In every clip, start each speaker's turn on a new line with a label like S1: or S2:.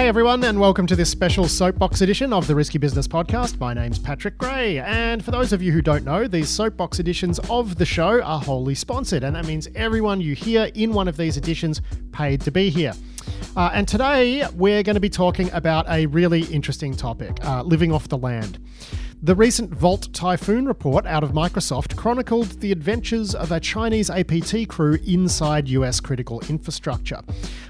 S1: Hey everyone, and welcome to this special soapbox edition of the Risky Business Podcast. My name's Patrick Gray, and for those of you who don't know, these soapbox editions of the show are wholly sponsored, and that means everyone you hear in one of these editions paid to be here. Uh, and today we're going to be talking about a really interesting topic uh, living off the land. The recent Volt Typhoon report out of Microsoft chronicled the adventures of a Chinese APT crew inside US critical infrastructure.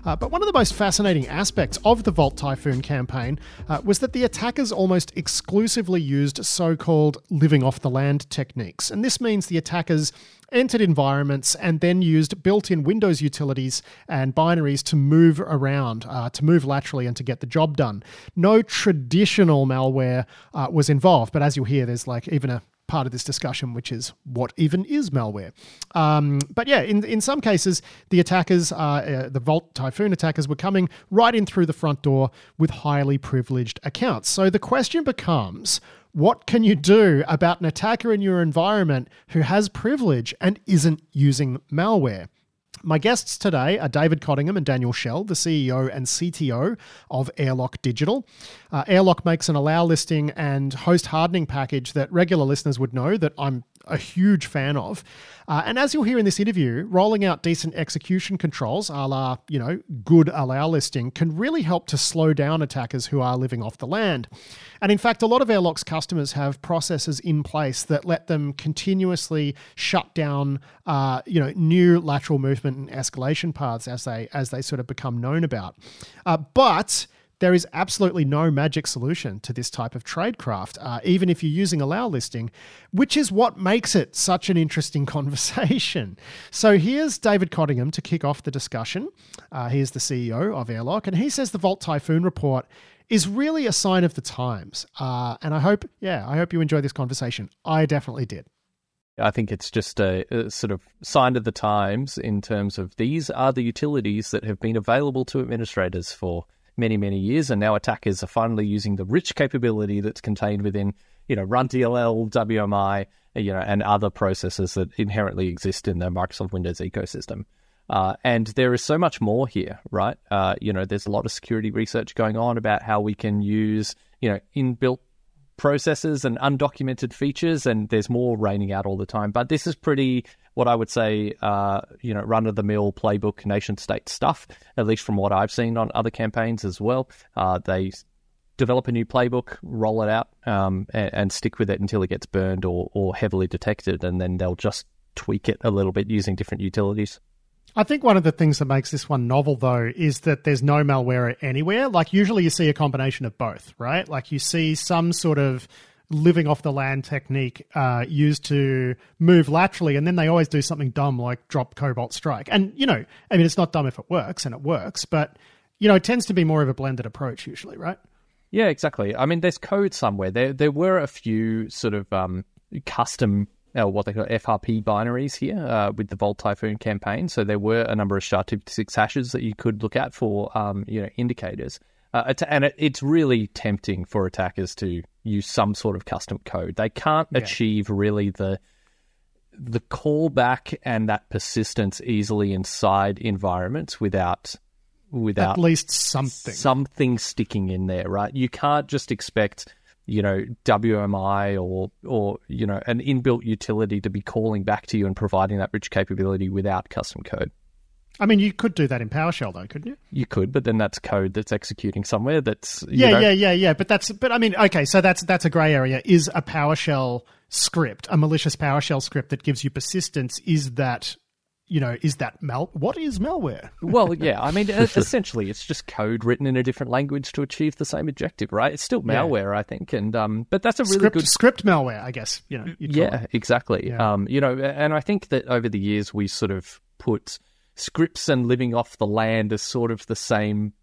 S1: Uh, but one of the most fascinating aspects of the Volt Typhoon campaign uh, was that the attackers almost exclusively used so called living off the land techniques. And this means the attackers entered environments, and then used built in Windows utilities and binaries to move around, uh, to move laterally, and to get the job done. No traditional malware uh, was involved, but as you'll hear, there's like even a part of this discussion, which is what even is malware. Um, but yeah, in, in some cases, the attackers, uh, uh, the Volt Typhoon attackers, were coming right in through the front door with highly privileged accounts. So the question becomes what can you do about an attacker in your environment who has privilege and isn't using malware? My guests today are David Cottingham and Daniel Schell, the CEO and CTO of Airlock Digital. Uh, Airlock makes an allow listing and host hardening package that regular listeners would know that I'm a huge fan of. Uh, and as you'll hear in this interview, rolling out decent execution controls, a la, you know, good allow listing, can really help to slow down attackers who are living off the land. And in fact, a lot of Airlock's customers have processes in place that let them continuously shut down, uh, you know, new lateral movement and escalation paths as they as they sort of become known about. Uh, but there is absolutely no magic solution to this type of tradecraft, uh, even if you're using allow listing, which is what makes it such an interesting conversation. So here's David Cottingham to kick off the discussion. Uh, he is the CEO of Airlock, and he says the Volt Typhoon report is really a sign of the times. Uh, and I hope, yeah, I hope you enjoy this conversation. I definitely did.
S2: I think it's just a, a, sort of sign of the times in terms of these are the utilities that have been available to administrators for many, many years, and now attackers are finally using the rich capability that's contained within, you know, RunDLL, WMI, you know, and other processes that inherently exist in the Microsoft Windows ecosystem. Uh, and there is so much more here, right? Uh, you know, there's a lot of security research going on about how we can use, you know, inbuilt processes and undocumented features, and there's more raining out all the time. But this is pretty what I would say, uh, you know, run of the mill playbook nation state stuff, at least from what I've seen on other campaigns as well. Uh, they develop a new playbook, roll it out, um, and, and, stick with it until it gets burned or, or heavily detected, and then they'll just tweak it a little bit using different utilities.
S1: I think one of the things that makes this one novel, though, is that there's no malware anywhere. Like, usually you see a combination of both, right? Like, you see some sort of living off the land technique uh, used to move laterally, and then they always do something dumb like drop Cobalt Strike. And you know, I mean, it's not dumb if it works, and it works, but you know, it tends to be more of a blended approach usually, right?
S2: Yeah, exactly. I mean, there's code somewhere. There, there were a few sort of um, custom uh, what they call FRP binaries here uh, with the Volt Typhoon campaign. So there were a number of SHA-256 hashes that you could look at for um, you know indicators. Uh, and it, it's really tempting for attackers to use some sort of custom code. They can't yeah. achieve really the the callback and that persistence easily inside environments without without
S1: at least something
S2: something sticking in there, right? You can't just expect you know WMI or or you know an inbuilt utility to be calling back to you and providing that rich capability without custom code.
S1: I mean, you could do that in PowerShell, though, couldn't you?
S2: You could, but then that's code that's executing somewhere. That's
S1: yeah, know... yeah, yeah, yeah. But that's but I mean, okay, so that's that's a grey area. Is a PowerShell script, a malicious PowerShell script that gives you persistence, is that you know, is that mal? What is malware?
S2: well, yeah, I mean, essentially, it's just code written in a different language to achieve the same objective, right? It's still malware, yeah. I think, and um, but that's a really
S1: script,
S2: good
S1: script malware, I guess. You know,
S2: yeah, exactly. Yeah. Um, you know, and I think that over the years we sort of put scripts and living off the land are sort of the same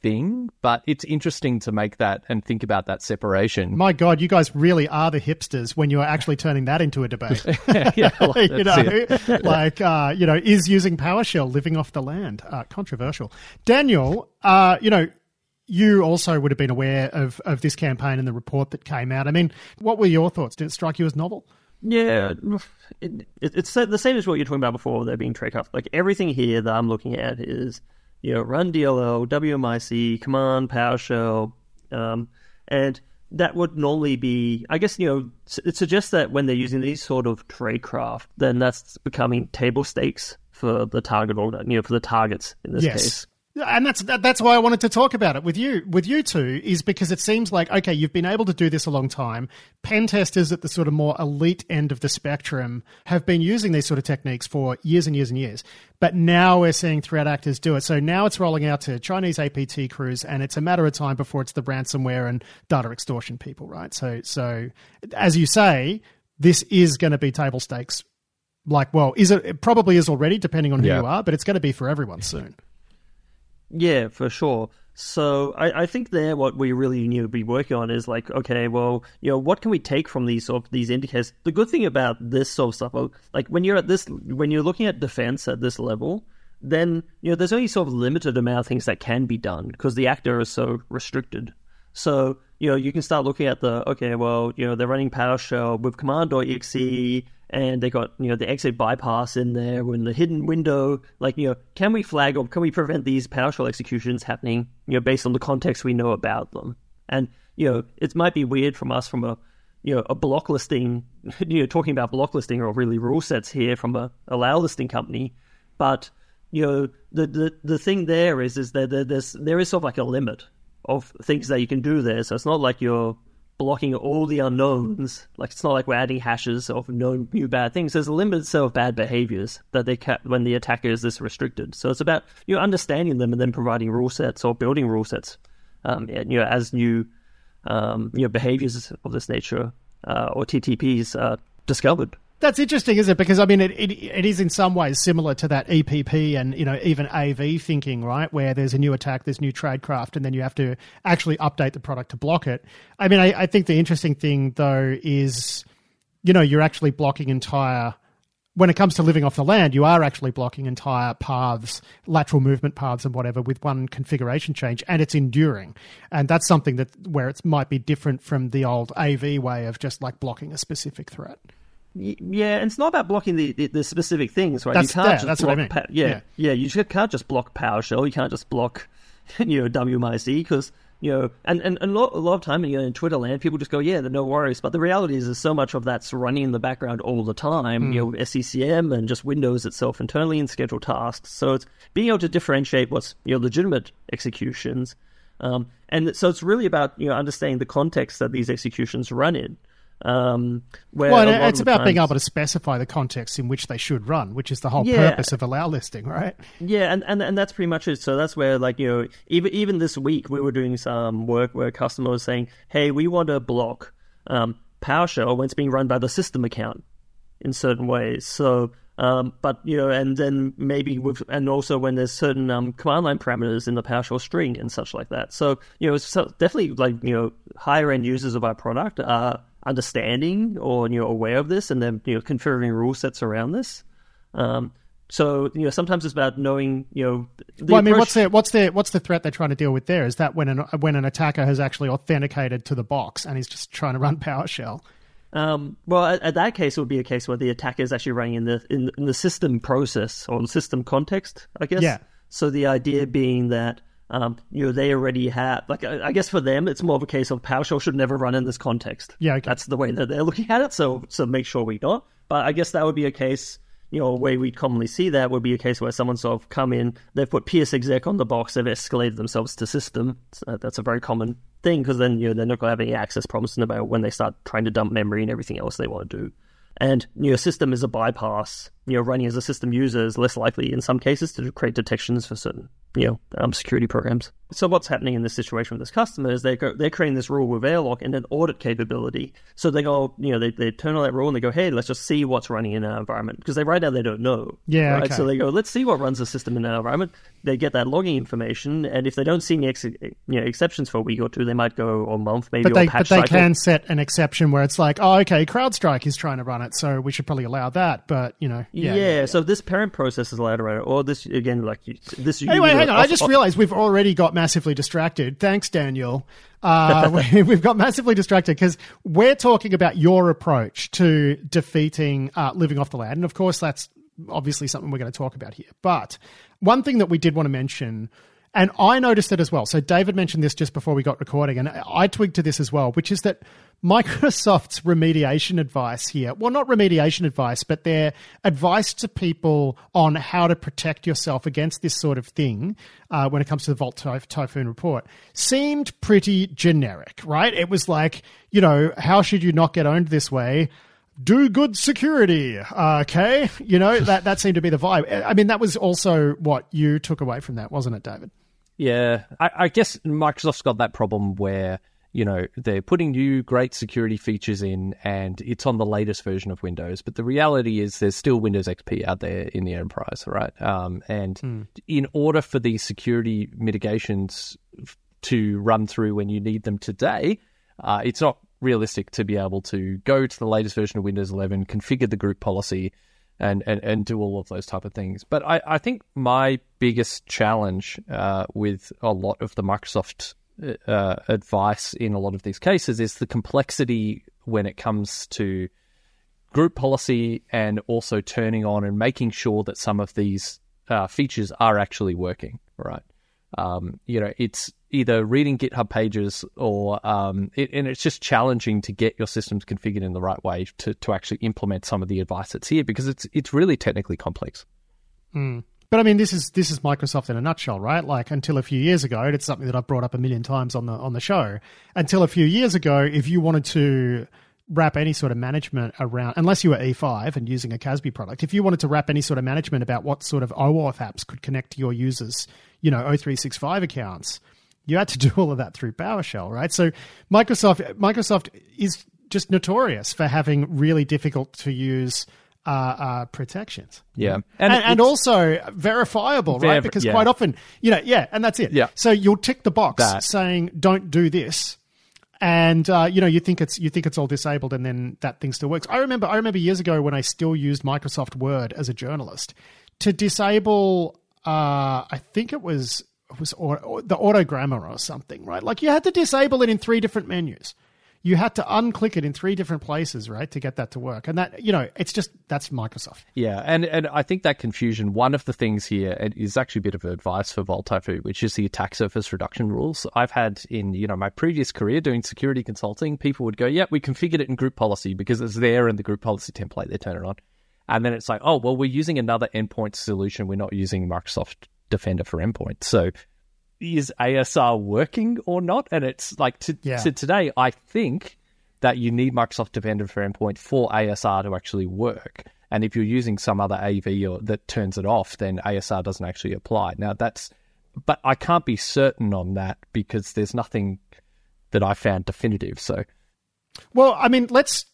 S2: thing, but it's interesting to make that and think about that separation.
S1: My God, you guys really are the hipsters when you are actually turning that into a debate. yeah, well, you know, like uh, you know, is using PowerShell living off the land uh, controversial? Daniel, uh, you know. You also would have been aware of, of this campaign and the report that came out. I mean, what were your thoughts? Did it strike you as novel?
S3: Yeah, it, it, it's the same as what you're talking about before. There being trade off. Like everything here that I'm looking at is you know, run DLL, WMIC, command, PowerShell, um, and that would normally be, I guess, you know, it suggests that when they're using these sort of tradecraft, then that's becoming table stakes for the target order, you know, for the targets in this
S1: yes.
S3: case
S1: and that's that, that's why I wanted to talk about it with you with you two is because it seems like okay you've been able to do this a long time. Pen testers at the sort of more elite end of the spectrum have been using these sort of techniques for years and years and years. But now we're seeing threat actors do it. So now it's rolling out to Chinese APT crews, and it's a matter of time before it's the ransomware and data extortion people, right? So so as you say, this is going to be table stakes. Like, well, is it, it probably is already, depending on who yeah. you are, but it's going to be for everyone soon.
S3: Yeah, for sure. So I, I think there what we really need to be working on is like, okay, well, you know, what can we take from these sort of these indicators? The good thing about this sort of stuff, like when you're at this, when you're looking at defense at this level, then you know there's only sort of limited amount of things that can be done because the actor is so restricted. So you know you can start looking at the okay, well, you know they're running PowerShell with command.exe and they got you know the exec bypass in there in the hidden window. Like you know, can we flag or can we prevent these PowerShell executions happening? You know, based on the context we know about them. And you know, it might be weird from us from a you know a block listing, you know, talking about block listing or really rule sets here from a allow listing company, but you know the the the thing there is is that there's there is sort of like a limit of things that you can do there. So it's not like you're blocking all the unknowns. Like it's not like we're adding hashes of known new bad things. There's a limited set of bad behaviors that they ca- when the attacker is this restricted. So it's about you know, understanding them and then providing rule sets or building rule sets. Um, you know, as new um, you know behaviors of this nature uh, or TTPs are discovered.
S1: That's interesting, isn't it? Because I mean, it, it, it is in some ways similar to that EPP and you know even AV thinking, right? Where there's a new attack, there's new tradecraft, and then you have to actually update the product to block it. I mean, I, I think the interesting thing though is, you know, you're actually blocking entire. When it comes to living off the land, you are actually blocking entire paths, lateral movement paths, and whatever with one configuration change, and it's enduring. And that's something that where it might be different from the old AV way of just like blocking a specific threat.
S3: Yeah, and it's not about blocking the, the, the specific things, right?
S1: That's,
S3: you can't
S1: yeah,
S3: just
S1: that's
S3: block
S1: what I mean.
S3: Pa- yeah, yeah, yeah, you just can't just block PowerShell. You can't just block, you know, WMIC because you know, and, and, and a, lot, a lot of time you know, in Twitter land, people just go, yeah, no worries. But the reality is, there's so much of that's running in the background all the time, mm. you know, SCCM and just Windows itself internally and scheduled tasks. So it's being able to differentiate what's, you know, legitimate executions. Um, and so it's really about, you know, understanding the context that these executions run in. Um,
S1: well, it's about times... being able to specify the context in which they should run, which is the whole yeah. purpose of allow listing, right?
S3: Yeah, and, and and that's pretty much it. So that's where, like, you know, even even this week we were doing some work where a customer was saying, "Hey, we want to block um, PowerShell when it's being run by the system account in certain ways." So um, but you know, and then maybe with, and also when there's certain um, command line parameters in the PowerShell string and such like that. So you know, it's definitely like you know, higher end users of our product are understanding or you know aware of this and then you know configuring rule sets around this. Um, so you know sometimes it's about knowing you know.
S1: well, I mean, what's the what's the what's the threat they're trying to deal with there? Is that when an when an attacker has actually authenticated to the box and he's just trying to run PowerShell?
S3: Um, well, at, at, that case, it would be a case where the attacker is actually running in the in, in the system process or the system context, I guess.
S1: Yeah.
S3: So the idea being that um, you know, they already have like I, guess for them it's more of a case of PowerShell should never run in this context.
S1: Yeah, okay.
S3: that's the way that they're looking at it. So so make sure we don't. But I guess that would be a case. You know, a way we'd commonly see that would be a case where someone sort of come in, they've put PsExec on the box, they've escalated themselves to system. So that's a very common thing because then you know they're not going to have any access problems matter when they start trying to dump memory and everything else they want to do. And your system is a bypass. You know, running as a system user is less likely in some cases to create detections for certain you know um, security programs. So what's happening in this situation with this customer is they go, they're creating this rule with Airlock and an audit capability. So they go, you know, they, they turn on that rule and they go, hey, let's just see what's running in our environment because they right now they don't know.
S1: Yeah.
S3: Right?
S1: Okay.
S3: So they go, let's see what runs the system in our environment. They get that logging information, and if they don't see any ex- you know exceptions for a week or two, they might go or a month maybe.
S1: But they,
S3: but
S1: they
S3: cycle.
S1: can set an exception where it's like, oh, okay, CrowdStrike is trying to run it, so we should probably allow that. But you know, yeah.
S3: Yeah. yeah so this parent process is allowed to run it, or this again, like this.
S1: Anyway, hang on. I just realized we've already got massively distracted. Thanks, Daniel. Uh, we've got massively distracted because we're talking about your approach to defeating uh, living off the land. And of course, that's obviously something we're going to talk about here. But One thing that we did want to mention, and I noticed it as well. So David mentioned this just before we got recording, and I twigged to this as well, which is that Microsoft's remediation advice here, well, not remediation advice, but their advice to people on how to protect yourself against this sort of thing uh, when it comes to the Volt Typhoon report, seemed pretty generic, right? It was like, you know, how should you not get owned this way? do good security. Okay, you know that that seemed to be the vibe. I mean, that was also what you took away from that, wasn't it, David?
S2: Yeah, I, I guess Microsoft's got that problem where you know they're putting new great security features in, and it's on the latest version of Windows. But the reality is, there's still Windows XP out there in the enterprise, right? Um, and mm. in order for these security mitigations to run through when you need them today, uh, it's not realistic to be able to go to the latest version of Windows 11, configure the group policy, and, and, and do all of those type of things. But I, I think my biggest challenge uh, with a lot of the Microsoft uh, advice in a lot of these cases is the complexity when it comes to group policy and also turning on and making sure that some of these uh, features are actually working. Right. Um, you know, it's either reading GitHub pages or um, it, and it's just challenging to get your systems configured in the right way to, to actually implement some of the advice that's here because it's it's really technically complex.
S1: Mm. But I mean, this is this is Microsoft in a nutshell, right? Like until a few years ago, it's something that I've brought up a million times on the on the show. Until a few years ago, if you wanted to wrap any sort of management around, unless you were E5 and using a CASB product, if you wanted to wrap any sort of management about what sort of OAuth apps could connect to your users, you know, O365 accounts, you had to do all of that through PowerShell, right? So Microsoft Microsoft is just notorious for having really difficult to use uh, uh, protections.
S2: Yeah,
S1: and, and, and also verifiable, right? because yeah. quite often, you know, yeah, and that's it.
S2: Yeah.
S1: So you'll tick the box that. saying "Don't do this," and uh, you know you think it's you think it's all disabled, and then that thing still works. I remember I remember years ago when I still used Microsoft Word as a journalist to disable. Uh, I think it was was or, the autogrammar or something, right? Like you had to disable it in three different menus. You had to unclick it in three different places, right, to get that to work. And that, you know, it's just that's Microsoft.
S2: Yeah, and and I think that confusion. One of the things here is actually a bit of advice for Volt Typhoon, which is the attack surface reduction rules. I've had in you know my previous career doing security consulting, people would go, "Yeah, we configured it in group policy because it's there in the group policy template." They turn it on, and then it's like, "Oh, well, we're using another endpoint solution. We're not using Microsoft Defender for endpoint. So is ASR working or not? And it's like to, yeah. to today, I think that you need Microsoft Defender for endpoint for ASR to actually work. And if you're using some other AV or that turns it off, then ASR doesn't actually apply. Now that's, but I can't be certain on that because there's nothing that I found definitive. So,
S1: well, I mean, let's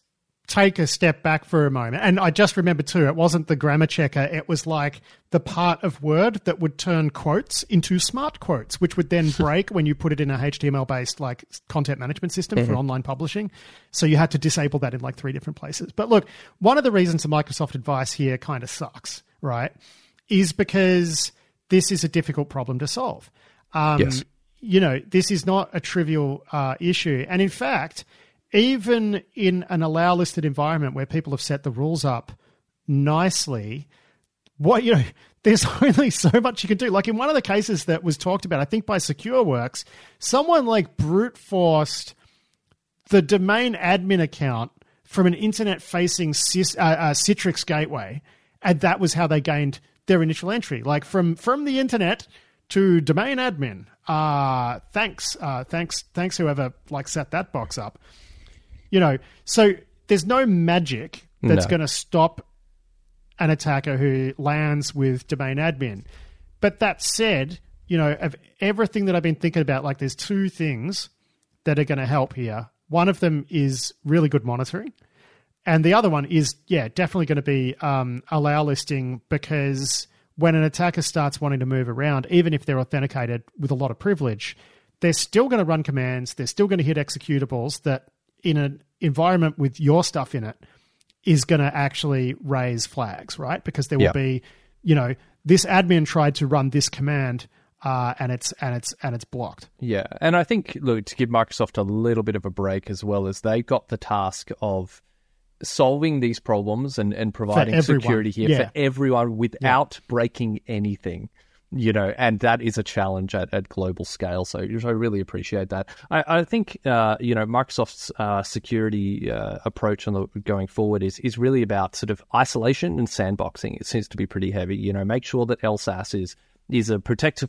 S1: take a step back for a moment. And I just remember too, it wasn't the grammar checker, it was like the part of Word that would turn quotes into smart quotes, which would then break when you put it in a HTML based like content management system mm-hmm. for online publishing. So you had to disable that in like three different places. But look, one of the reasons the Microsoft advice here kind of sucks, right? Is because this is a difficult problem to solve. Um, yes. You know, this is not a trivial uh, issue. And in fact, even in an allow listed environment where people have set the rules up nicely, what you know, there's only so much you can do. Like in one of the cases that was talked about, I think by SecureWorks, someone like brute forced the domain admin account from an internet facing uh, uh, Citrix gateway, and that was how they gained their initial entry. Like from from the internet to domain admin. Uh, thanks, uh, thanks, thanks, whoever like set that box up. You know, so there's no magic that's no. going to stop an attacker who lands with domain admin. But that said, you know, of everything that I've been thinking about, like there's two things that are going to help here. One of them is really good monitoring. And the other one is, yeah, definitely going to be um, allow listing because when an attacker starts wanting to move around, even if they're authenticated with a lot of privilege, they're still going to run commands. They're still going to hit executables that in an environment with your stuff in it is going to actually raise flags, right? Because there will be, you know, this admin tried to run this command uh, and it's and it's and it's blocked.
S2: Yeah, and I think look to give Microsoft a little bit of a break as well as they got the task of solving these problems and, and providing security here yeah. for everyone without yeah. breaking anything. You know, and that is a challenge at, at global scale. So, I really appreciate that. I, I think, uh, you know, Microsoft's uh, security uh, approach on the going forward is is really about sort of isolation and sandboxing. It seems to be pretty heavy. You know, make sure that LSASS is is a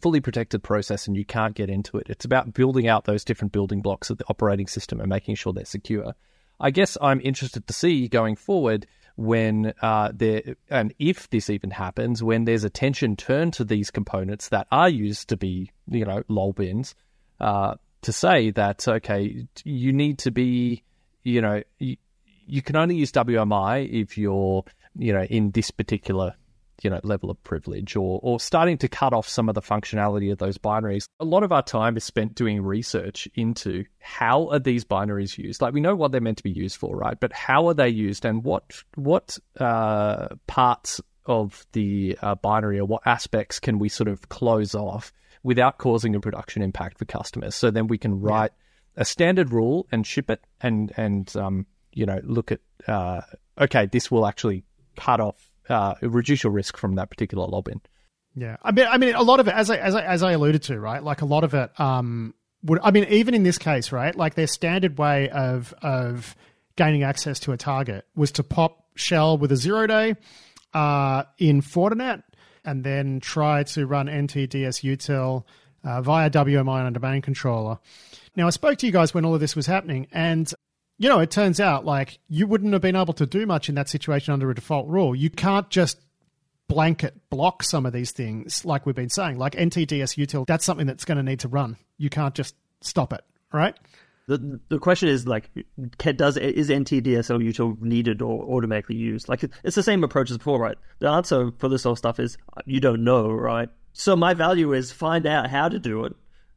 S2: fully protected process, and you can't get into it. It's about building out those different building blocks of the operating system and making sure they're secure. I guess I'm interested to see going forward when uh, there and if this even happens, when there's attention turned to these components that are used to be, you know, LOLBins, uh, to say that okay, you need to be, you know, you, you can only use WMI if you're, you know, in this particular you know level of privilege or or starting to cut off some of the functionality of those binaries. A lot of our time is spent doing research into how are these binaries used? Like we know what they're meant to be used for right? But how are they used and what what uh, parts of the uh, binary or what aspects can we sort of close off without causing a production impact for customers? So then we can write yeah. a standard rule and ship it and and um, you know look at uh, okay this will actually cut off uh, reduce your risk from that particular login.
S1: Yeah, I mean, I mean, a lot of it, as I as I, as I alluded to, right? Like a lot of it, um, would I mean, even in this case, right? Like their standard way of of gaining access to a target was to pop shell with a zero day uh, in Fortinet, and then try to run NTDSUtil uh, via WMI on a domain controller. Now, I spoke to you guys when all of this was happening, and you know, it turns out like you wouldn't have been able to do much in that situation under a default rule. You can't just blanket block some of these things, like we've been saying, like NTDS util. That's something that's going to need to run. You can't just stop it, right?
S3: The the question is like, does is NTDSL util needed or automatically used? Like it's the same approach as before, right? The answer for this whole stuff is you don't know, right? So my value is find out how to do it,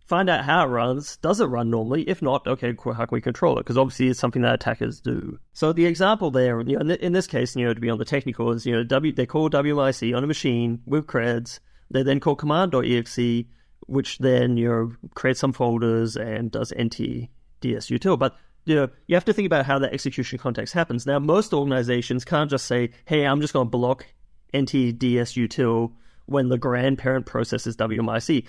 S3: find out how it runs. Does it run normally? If not, okay, how can we control it? Because obviously it's something that attackers do. So the example there, you know, in this case, you know, to be on the technical is, you know, W they call WMIC on a machine with creds. They then call command.exe, which then you know creates some folders and does ntdsutil. But you know, you have to think about how that execution context happens. Now, most organizations can't just say, "Hey, I'm just going to block ntdsutil." When the grandparent process is WMIC.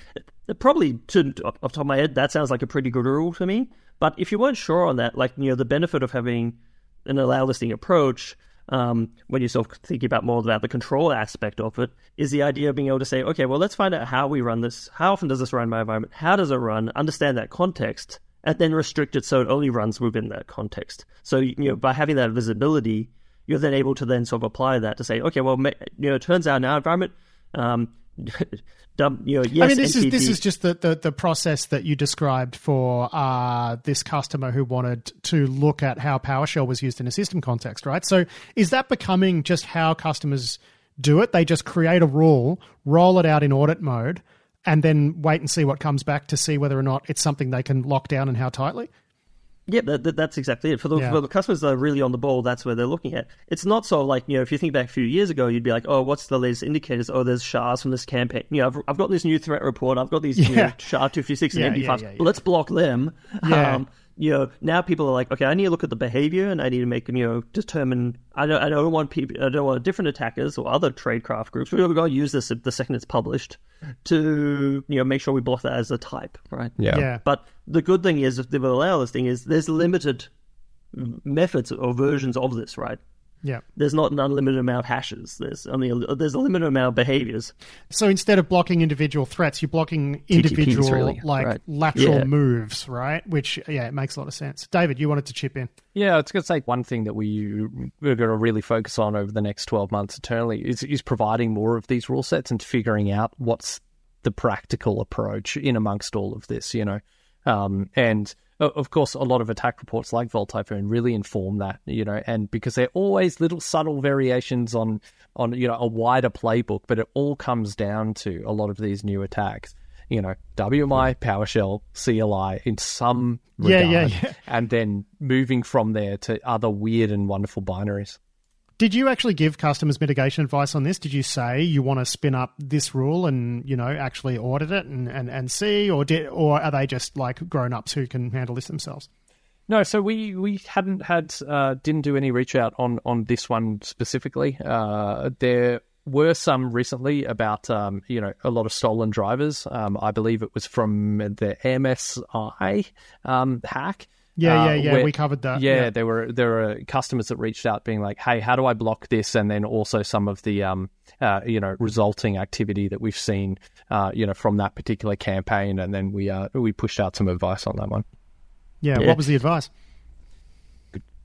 S3: Probably, to, off the top of my head, that sounds like a pretty good rule to me. But if you weren't sure on that, like, you know, the benefit of having an allow listing approach um, when you're sort of thinking about more about the control aspect of it, is the idea of being able to say, okay, well, let's find out how we run this. How often does this run in my environment? How does it run? Understand that context, and then restrict it so it only runs within that context. So, you know, by having that visibility, you're then able to then sort of apply that to say, okay, well, you know, it turns out in our environment, um, you know, yes,
S1: I mean, this is this is just the, the, the process that you described for uh, this customer who wanted to look at how PowerShell was used in a system context, right? So, is that becoming just how customers do it? They just create a rule, roll it out in audit mode, and then wait and see what comes back to see whether or not it's something they can lock down and how tightly.
S3: Yeah, that, that, that's exactly it. For the, yeah. for the customers that are really on the ball, that's where they're looking at. It's not so like, you know, if you think back a few years ago, you'd be like, oh, what's the latest indicators? Oh, there's SHAs from this campaign. You know, I've, I've got this new threat report. I've got these yeah. new SHA 256 and yeah, MD5. Let's block them. Yeah. Um, you know, now people are like, okay, I need to look at the behavior and I need to make, them, you know, determine. I don't, I don't want people, I don't want different attackers or other tradecraft groups. We're going to use this the second it's published to, you know, make sure we block that as a type, right?
S2: Yeah. yeah.
S3: But the good thing is, if they will allow this thing, is there's limited methods or versions of this, right?
S1: Yeah.
S3: There's not an unlimited amount of hashes. There's only a, there's a limited amount of behaviors.
S1: So instead of blocking individual threats, you're blocking individual TTPs, really. like right. lateral yeah. moves, right? Which yeah, it makes a lot of sense. David, you wanted to chip in.
S2: Yeah, I was going to say one thing that we we're going to really focus on over the next 12 months eternally is is providing more of these rule sets and figuring out what's the practical approach in amongst all of this, you know. Um, and of course, a lot of attack reports like Volt Typhoon really inform that, you know, and because they're always little subtle variations on, on you know, a wider playbook, but it all comes down to a lot of these new attacks. You know, WMI, PowerShell, CLI in some regard, yeah, yeah, yeah. and then moving from there to other weird and wonderful binaries.
S1: Did you actually give customers mitigation advice on this? Did you say you want to spin up this rule and you know actually audit it and, and, and see, or did or are they just like grown ups who can handle this themselves?
S2: No, so we we hadn't had uh, didn't do any reach out on on this one specifically. Uh, there were some recently about um, you know a lot of stolen drivers. Um, I believe it was from the MSI um, hack.
S1: Yeah,
S2: uh,
S1: yeah, yeah.
S2: where-
S1: we covered that.
S2: yeah, there were there were customers that reached out being like, "Hey, how do I block this?" And then also some of the um, uh, you know resulting activity that we've seen, uh, you know, from that particular campaign. And then we uh, we pushed out some advice on that one.
S1: yeah.
S3: Yeah.
S1: What was the advice?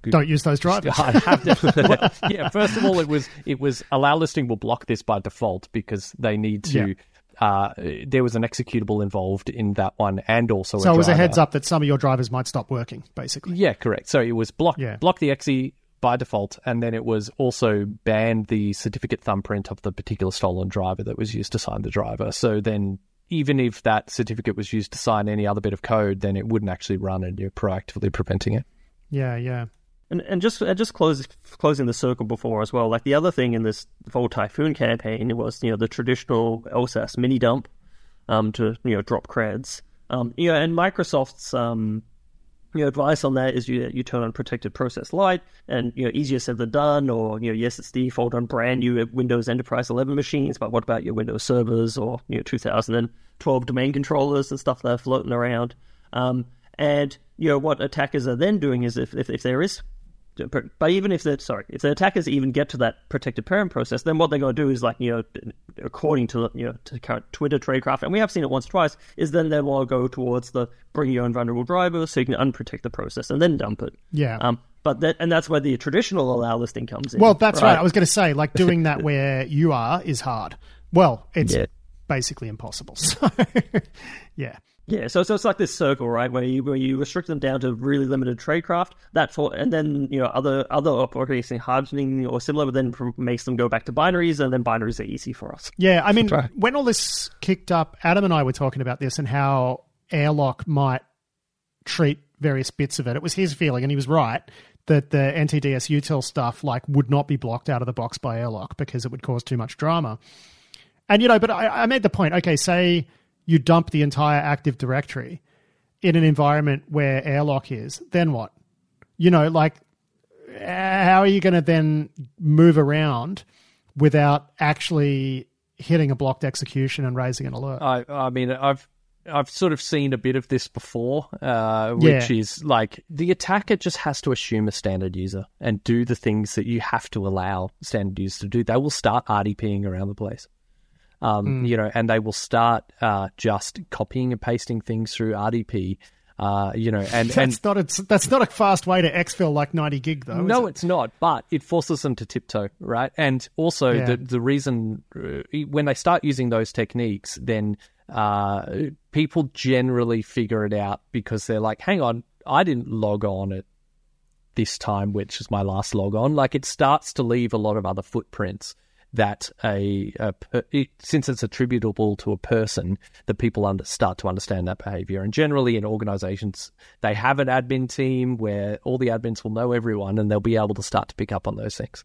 S1: Don't use those drivers.
S2: I have to- yeah, first of all, it was it was allow listing will block this by default because they need to. Uh, there was an executable involved in that one, and also
S1: So
S2: a
S1: it was a heads up that some of your drivers might stop working, basically.
S2: Yeah, correct. So it was block
S1: Yeah.
S2: block the exe by default, and then it was also banned the certificate thumbprint of the particular stolen driver that was used to sign the driver. So then, even if that certificate was used to sign any other bit of code, then it wouldn't actually run, and you're proactively preventing it.
S1: Yeah, yeah.
S3: And and just and just close, closing the circle before as well. Like the other thing in this Volt Typhoon campaign was you know the traditional LSASS mini dump um, to you know drop creds. Um, you know, and Microsoft's um, you know advice on that is you you turn on protected process light, and you know easier said than done. Or you know yes, it's default on brand new Windows Enterprise 11 machines, but what about your Windows servers or you know 2012 domain controllers and stuff that are floating around? Um, and you know what attackers are then doing is if if, if there is but even if the sorry, if the attackers even get to that protected parent process, then what they're going to do is like you know, according to you know to current Twitter tradecraft, and we have seen it once or twice, is then they will go towards the bring your own vulnerable driver so you can unprotect the process and then dump it.
S1: Yeah.
S3: Um, but that and that's where the traditional allow listing comes in.
S1: Well, that's right. I was going to say, like, doing that where you are is hard. Well, it's
S3: Yeah.
S1: basically impossible. So, yeah.
S3: Yeah, so so it's like this circle, right, where you where you restrict them down to really limited tradecraft. That for and then you know other other operating hardening or similar, but then makes them go back to binaries, and then binaries are easy for us.
S1: Yeah, I mean,
S2: right.
S1: when all this kicked up, Adam and I were talking about this and how Airlock might treat various bits of it. It was his feeling, and he was right, that the NTDS util stuff like would not be blocked out of the box by Airlock because it would cause too much drama. And you know, but I, I made the point. Okay, say you dump the entire Active Directory in an environment where Airlock is, then what? You know, like how are you going to then move around without actually hitting a blocked execution and raising an alert?
S2: I I mean I've I've sort of seen a bit of this before, uh, which
S1: Yeah.
S2: is like the attacker just has to assume a standard user and do the things that you have to allow standard users to do. They will start RDPing around the place. Um,
S1: Hmm.
S2: You know, and they will start uh, just copying and pasting things through RDP. Uh, you know, and, and
S1: that's not a that's not a fast way to exfil like ninety gig though.
S2: no,
S1: it?
S2: it's not. But it forces them to tiptoe, right? And also
S1: Yeah.
S2: the the reason uh, when they start using those techniques, then uh, people generally figure it out because they're like, "Hang on, I didn't log on at this time, which is my last log on." Like it starts to leave a lot of other footprints that a, a per, it, since it's attributable to a person that people under, start to understand that behavior. And generally in organizations they have an admin team where all the admins will know everyone and they'll be able to start to pick up on those things.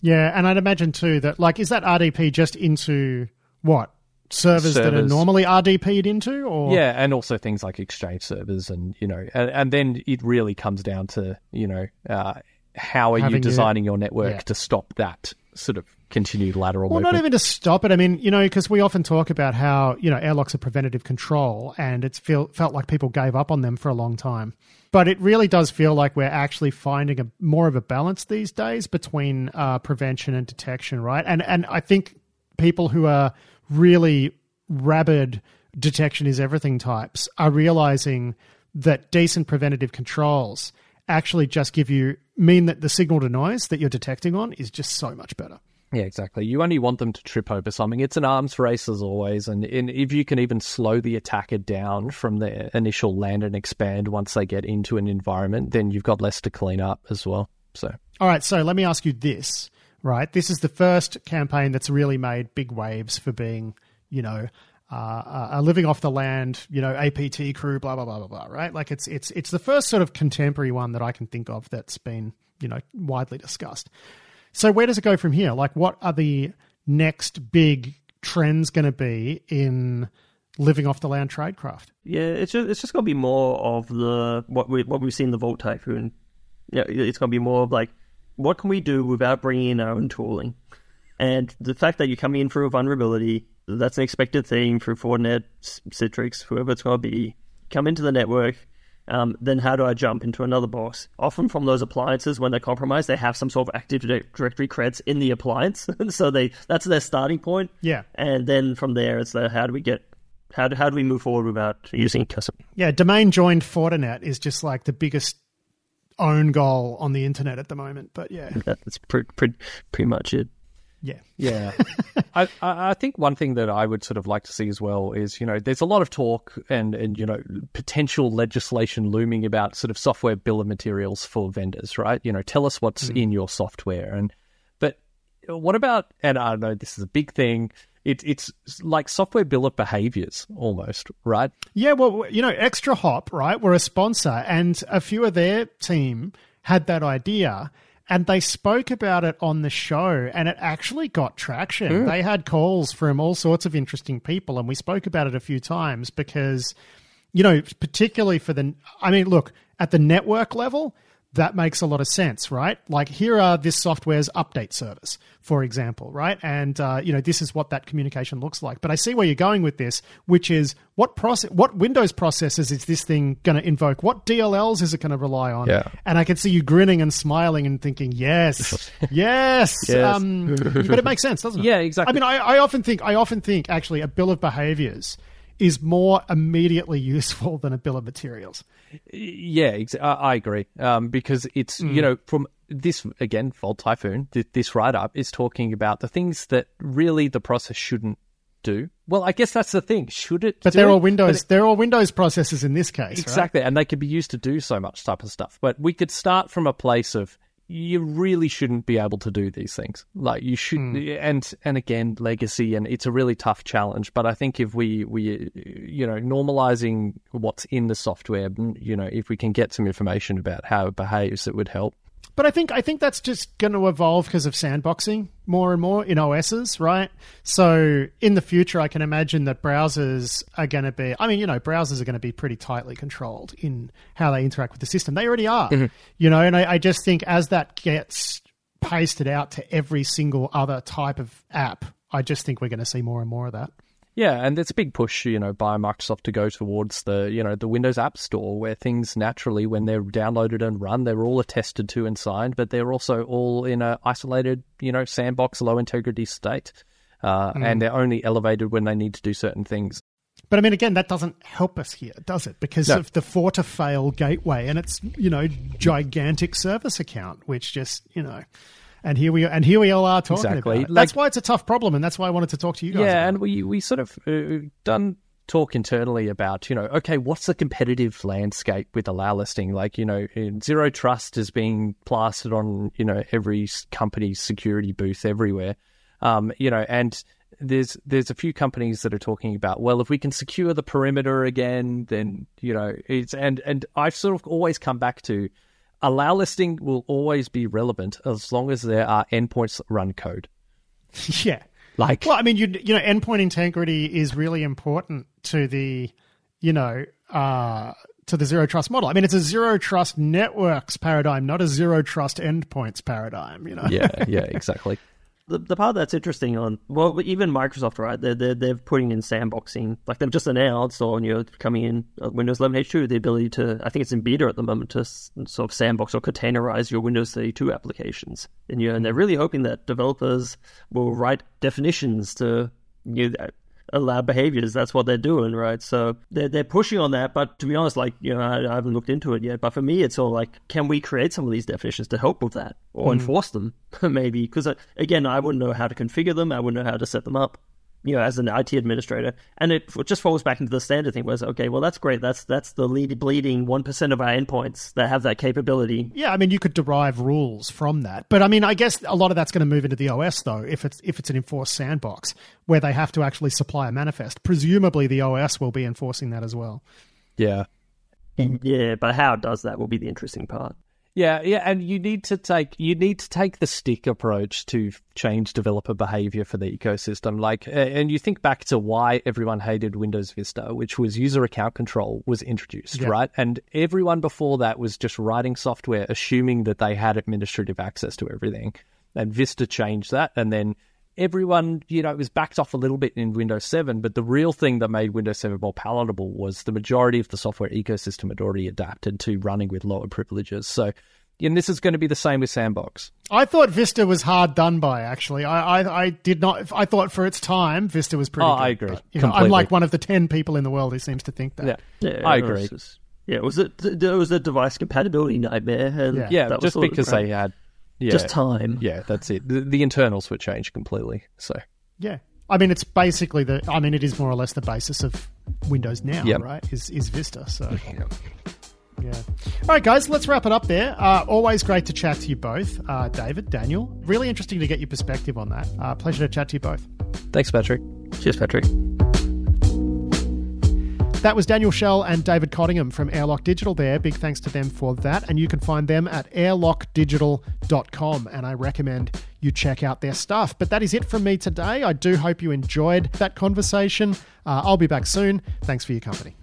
S1: Yeah, and I'd imagine too that like is that RDP just into what? Servers, that are normally RDP'd into, or?
S2: Yeah and also things like exchange servers and you know and, and then it really comes down to you know uh, how are
S1: Having
S2: you
S1: your-
S2: designing your network
S1: yeah.
S2: to stop that sort of continued lateral
S1: Well,
S2: movement
S1: not even to stop it. I mean, you know, because we often talk about how you know airlocks are preventative control, and it's feel felt like people gave up on them for a long time. But it really does feel like we're actually finding a more of a balance these days between uh, prevention and detection, right? And and I think people who are really rabid detection is everything types are realizing that decent preventative controls actually just give you mean that the signal to noise that you're detecting on is just so much better.
S2: Yeah, exactly. You only want them to trip over something. It's an arms race as always, and, and if you can even slow the attacker down from the initial land and expand once they get into an environment, then you've got less to clean up as well. So
S1: All right, so let me ask you this, right? This is the first campaign that's really made big waves for being, you know, uh, a living off the land, you know, APT crew, blah blah blah blah blah, right? Like it's it's it's the first sort of contemporary one that I can think of that's been, you know, widely discussed. So where does it go from here? Like, what are the next big trends going to be in living off the land tradecraft?
S3: Yeah, it's just it's just gonna be more of the what we what we've seen the Volt Typhoon. Yeah, it's gonna be more of like what can we do without bringing in our own tooling. And the fact that you're coming in through a vulnerability, that's an expected thing for Fortinet, Citrix, whoever it's going to be, come into the network. Um, then how do I jump into another box? Often from those appliances, when they're compromised, they have some sort of Active Directory creds in the appliance, so they that's their starting point.
S1: Yeah,
S3: and then from there, it's the how do we get how do, how do we move forward without using custom?
S1: Yeah, domain joined Fortinet is just like the biggest own goal on the internet at the moment. But yeah,
S3: that's pretty pretty, pretty much it.
S1: Yeah,
S2: yeah. I I think one thing that I would sort of like to see as well is you know there's a lot of talk and and you know potential legislation looming about sort of software bill of materials for vendors, right? You know, tell us what's mm. in your software and but what about and I don't know this is a big thing it, it's like software bill of behaviors almost, right?
S1: Yeah, well, you know, ExtraHop, right? We're a sponsor, and a few of their team had that idea. And they spoke about it on the show, and it actually got traction. Mm. They had calls from all sorts of interesting people, and we spoke about it a few times because, you know, particularly for the, I mean, look, at the network level, that makes a lot of sense, right? Like here are this software's update service, for example, right? And uh, you know this is what that communication looks like. But I see where you're going with this, which is what process, what Windows processes is this thing going to invoke? What DLLs is it going to rely on?
S2: Yeah.
S1: And I can see you grinning and smiling and thinking, yes, yes.
S2: yes.
S1: Um, but it makes sense, doesn't it?
S2: Yeah, exactly.
S1: I mean, I, I often think, I often think, actually, a bill of behaviors is more immediately useful than a bill of materials.
S2: Yeah, I agree. Um, because it's mm. you know from this again, Volt Typhoon. This write up is talking about the things that really the process shouldn't do. Well, I guess that's the thing. Should it?
S1: But they're all Windows. It, they're all Windows processes in this case.
S2: Exactly,
S1: right?
S2: and they could be used to do so much type of stuff. But we could start from a place of you really shouldn't be able to do these things. Like you should, mm. and and again, legacy, and it's a really tough challenge. But I think if we we you know normalizing what's in the software, you know, if we can get some information about how it behaves, it would help.
S1: But I think I think that's just going to evolve because of sandboxing more and more in OSs, right? So in the future, I can imagine that browsers are going to be. I mean, you know, browsers are going to be pretty tightly controlled in how they interact with the system. They already are, mm-hmm. you know. And I, I just think as that gets pasted out to every single other type of app, I just think we're going to see more and more of that.
S2: Yeah, and there's a big push, you know, by Microsoft to go towards the, you know, the Windows App Store, where things naturally, when they're downloaded and run, they're all attested to and signed, but they're also all in a isolated, you know, sandbox, low integrity state, uh, mm. and they're only elevated when they need to do certain things.
S1: But I mean, again, that doesn't help us here, does it? Because no. of the for to fail gateway and its, you know, gigantic service account, which just, you know and here we are, and here we all are talking exactly. about it. That's why it's a tough problem, and that's why I wanted to talk to you guys.
S2: Yeah, and we we sort of uh, done talk internally about you know okay what's the competitive landscape with allow listing like you know zero trust is being plastered on you know every company's security booth everywhere um, you know and there's there's a few companies that are talking about well if we can secure the perimeter again then you know it's and and I've sort of always come back to allow listing will always be relevant as long as there are endpoints that run code.
S1: yeah.
S2: Like
S1: Well, I mean you you know endpoint integrity is really important to the you know uh to the zero trust model. I mean, it's a zero trust networks paradigm, not a zero trust endpoints paradigm. You know.
S2: yeah, yeah, exactly
S3: the, the part that's interesting on well even Microsoft right they're, they're they're putting in sandboxing. Like they've just announced on you know coming in uh, Windows 11 H2 the ability to I think it's in beta at the moment to sort of sandbox or containerize your Windows 32 applications. And you know, and they're really hoping that developers will write definitions to you know, allowed behaviors. That's what they're doing, right? So they're they're pushing on that. But to be honest, like you know, I, I haven't looked into it yet. But for me, it's all like, can we create some of these definitions to help with that or mm. enforce them? Maybe because uh, again, I wouldn't know how to configure them. I wouldn't know how to set them up you know, as an IT administrator, and it just falls back into the standard thing. Was okay, well, that's great. That's that's the lead bleeding one percent of our endpoints that have that capability.
S1: Yeah, I mean, you could derive rules from that, but I mean, I guess a lot of that's going to move into the OS though. If it's if it's an enforced sandbox where they have to actually supply a manifest, presumably the OS will be enforcing that as well.
S2: Yeah,
S3: yeah, but how it does that will be the interesting part.
S2: Yeah, yeah, and you need to take you need to take the stick approach to change developer behavior for the ecosystem. Like, and you think back to why everyone hated Windows Vista, which was user account control was introduced, yeah. right? And everyone before that was just writing software assuming that they had administrative access to everything. And Vista changed that, and then everyone, you know, it was backed off a little bit in Windows 7, but the real thing that made Windows 7 more palatable was the majority of the software ecosystem had already adapted to running with lower privileges. So, and this is going to be the same with Sandbox.
S1: I thought Vista was hard done by. Actually, I I, I did not. I thought for its time, Vista was pretty.
S2: Oh,
S1: good,
S2: I agree.
S1: but, you know, I'm like one of the ten people in the world who seems to think that.
S2: Yeah,
S3: Yeah,
S2: I agree.
S3: just- yeah, it was a there was a device compatibility nightmare. And
S1: Yeah.
S2: Yeah,
S3: that
S2: just
S3: sort
S2: because they had. Yeah,
S3: just time.
S2: Yeah, that's it. The, the internals were changed completely. So,
S1: Yeah. I mean, it's basically the. I mean, it is more or less the basis of Windows now,
S2: Yep.
S1: right? Is is Vista? So. Yeah. All right, guys, let's wrap it up there. Uh, always great to chat to you both, uh, David, Daniel. Really interesting to get your perspective on that. Uh, pleasure to chat to you both.
S2: thanks, Patrick.
S3: Cheers, Patrick.
S1: That was Daniel Schell and David Cottingham from Airlock Digital there. Big thanks to them for that. And you can find them at airlockdigital.com. And I recommend you check out their stuff. But that is it from me today. I do hope you enjoyed that conversation. Uh, I'll be back soon. Thanks for your company.